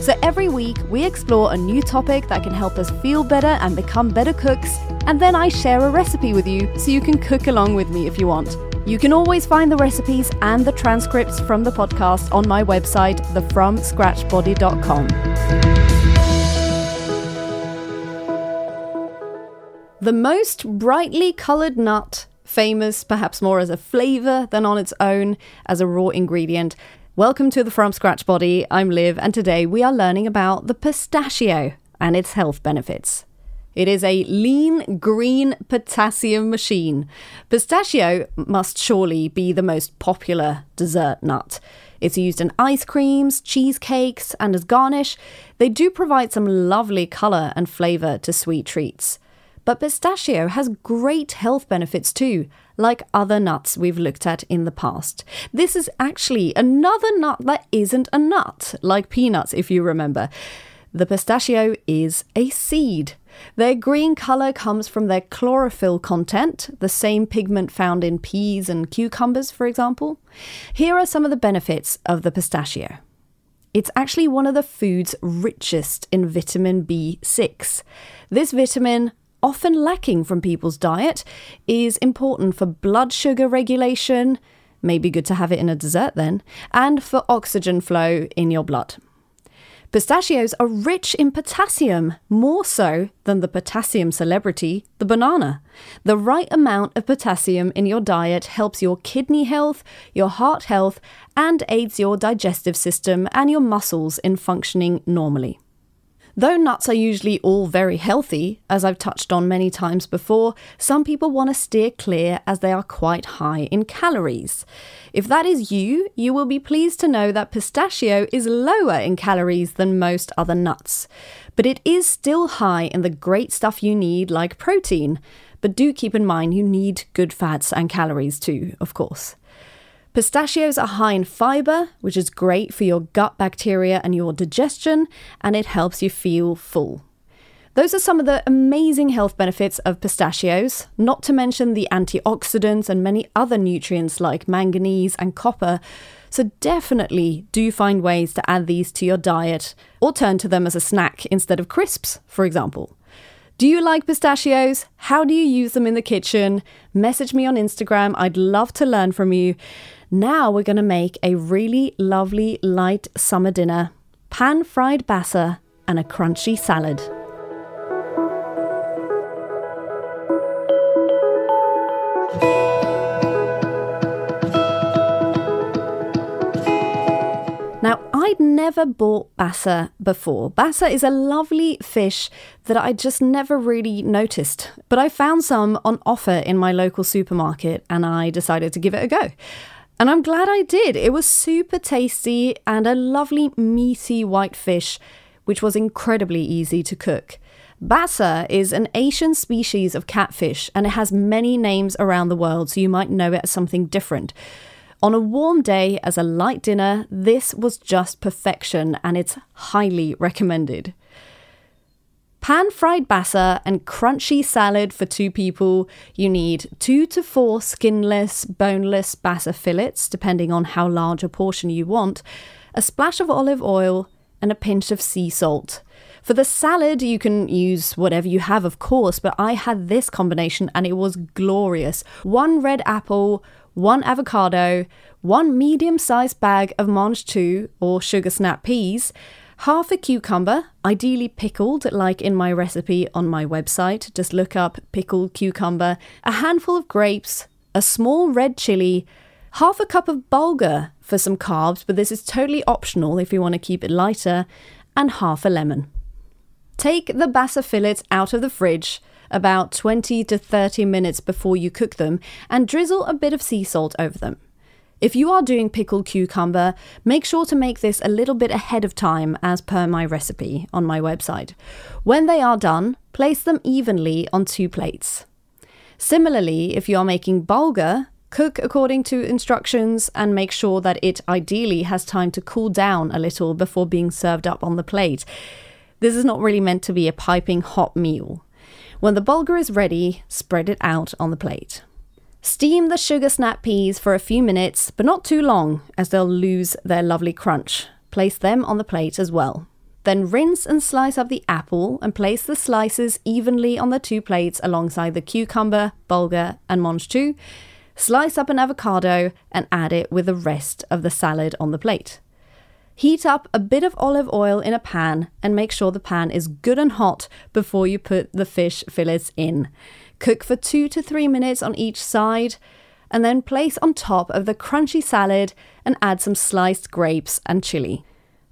So every week, we explore a new topic that can help us feel better and become better cooks, and then I share a recipe with you so you can cook along with me if you want. You can always find the recipes and the transcripts from the podcast on my website, thefromscratchbody.com. The most brightly coloured nut, famous perhaps more as a flavour than on its own as a raw ingredient. Welcome to the From Scratch Body. I'm Liv, and today we are learning about the pistachio and its health benefits. It is a lean green potassium machine. Pistachio must surely be the most popular dessert nut. It's used in ice creams, cheesecakes, and as garnish. They do provide some lovely colour and flavour to sweet treats. But pistachio has great health benefits too, like other nuts we've looked at in the past. This is actually another nut that isn't a nut, like peanuts, if you remember. The pistachio is a seed. Their green colour comes from their chlorophyll content, the same pigment found in peas and cucumbers, for example. Here are some of the benefits of the pistachio. It's actually one of the food's richest in vitamin B6. This vitamin, often lacking from people's diet, is important for blood sugar regulation, maybe good to have it in a dessert then, and for oxygen flow in your blood. Pistachios are rich in potassium, more so than the potassium celebrity, the banana. The right amount of potassium in your diet helps your kidney health, your heart health, and aids your digestive system and your muscles in functioning normally. Though nuts are usually all very healthy, as I've touched on many times before, some people want to steer clear as they are quite high in calories. If that is you, you will be pleased to know that pistachio is lower in calories than most other nuts. But it is still high in the great stuff you need, like protein. But do keep in mind you need good fats and calories too, of course. Pistachios are high in fiber, which is great for your gut bacteria and your digestion, and it helps you feel full. Those are some of the amazing health benefits of pistachios, not to mention the antioxidants and many other nutrients like manganese and copper. So, definitely do find ways to add these to your diet or turn to them as a snack instead of crisps, for example. Do you like pistachios? How do you use them in the kitchen? Message me on Instagram. I'd love to learn from you. Now we're going to make a really lovely light summer dinner pan fried basa and a crunchy salad. Now, I'd never bought basa before. Basa is a lovely fish that I just never really noticed, but I found some on offer in my local supermarket and I decided to give it a go. And I'm glad I did. It was super tasty and a lovely meaty white fish, which was incredibly easy to cook. Basa is an Asian species of catfish and it has many names around the world, so you might know it as something different. On a warm day as a light dinner, this was just perfection and it's highly recommended. Pan fried basa and crunchy salad for two people. You need two to four skinless, boneless basa fillets, depending on how large a portion you want, a splash of olive oil, and a pinch of sea salt. For the salad, you can use whatever you have, of course, but I had this combination and it was glorious. One red apple, one avocado, one medium sized bag of mange tout or sugar snap peas, half a cucumber, ideally pickled, like in my recipe on my website. Just look up pickled cucumber, a handful of grapes, a small red chili, half a cup of bulgur for some carbs, but this is totally optional if you want to keep it lighter, and half a lemon. Take the basa fillets out of the fridge about 20 to 30 minutes before you cook them and drizzle a bit of sea salt over them. If you are doing pickled cucumber, make sure to make this a little bit ahead of time as per my recipe on my website. When they are done, place them evenly on two plates. Similarly, if you are making bulgur, cook according to instructions and make sure that it ideally has time to cool down a little before being served up on the plate. This is not really meant to be a piping hot meal. When the bulgur is ready, spread it out on the plate. Steam the sugar snap peas for a few minutes, but not too long, as they'll lose their lovely crunch. Place them on the plate as well. Then rinse and slice up the apple and place the slices evenly on the two plates alongside the cucumber, bulgur, and mange tout. Slice up an avocado and add it with the rest of the salad on the plate. Heat up a bit of olive oil in a pan and make sure the pan is good and hot before you put the fish fillets in. Cook for two to three minutes on each side, and then place on top of the crunchy salad and add some sliced grapes and chili.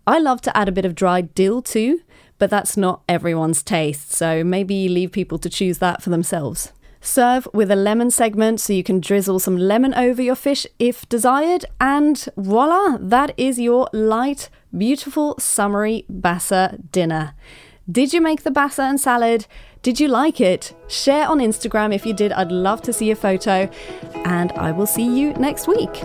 I love to add a bit of dried dill too, but that's not everyone's taste, so maybe leave people to choose that for themselves. Serve with a lemon segment so you can drizzle some lemon over your fish if desired, and voila, that is your light, beautiful, summery Basa dinner. Did you make the Basa and salad? Did you like it? Share on Instagram if you did. I'd love to see a photo. And I will see you next week.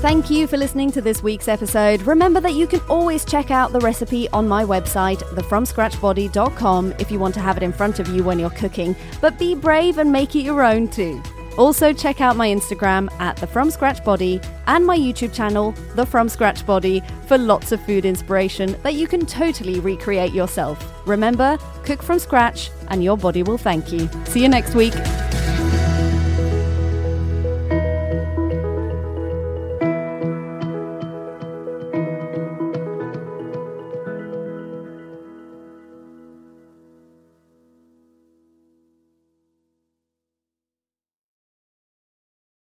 Thank you for listening to this week's episode. Remember that you can always check out the recipe on my website, thefromscratchbody.com, if you want to have it in front of you when you're cooking, but be brave and make it your own too. Also, check out my Instagram at the From Scratch Body and my YouTube channel, The From Scratch Body, for lots of food inspiration that you can totally recreate yourself. Remember, cook from scratch and your body will thank you. See you next week.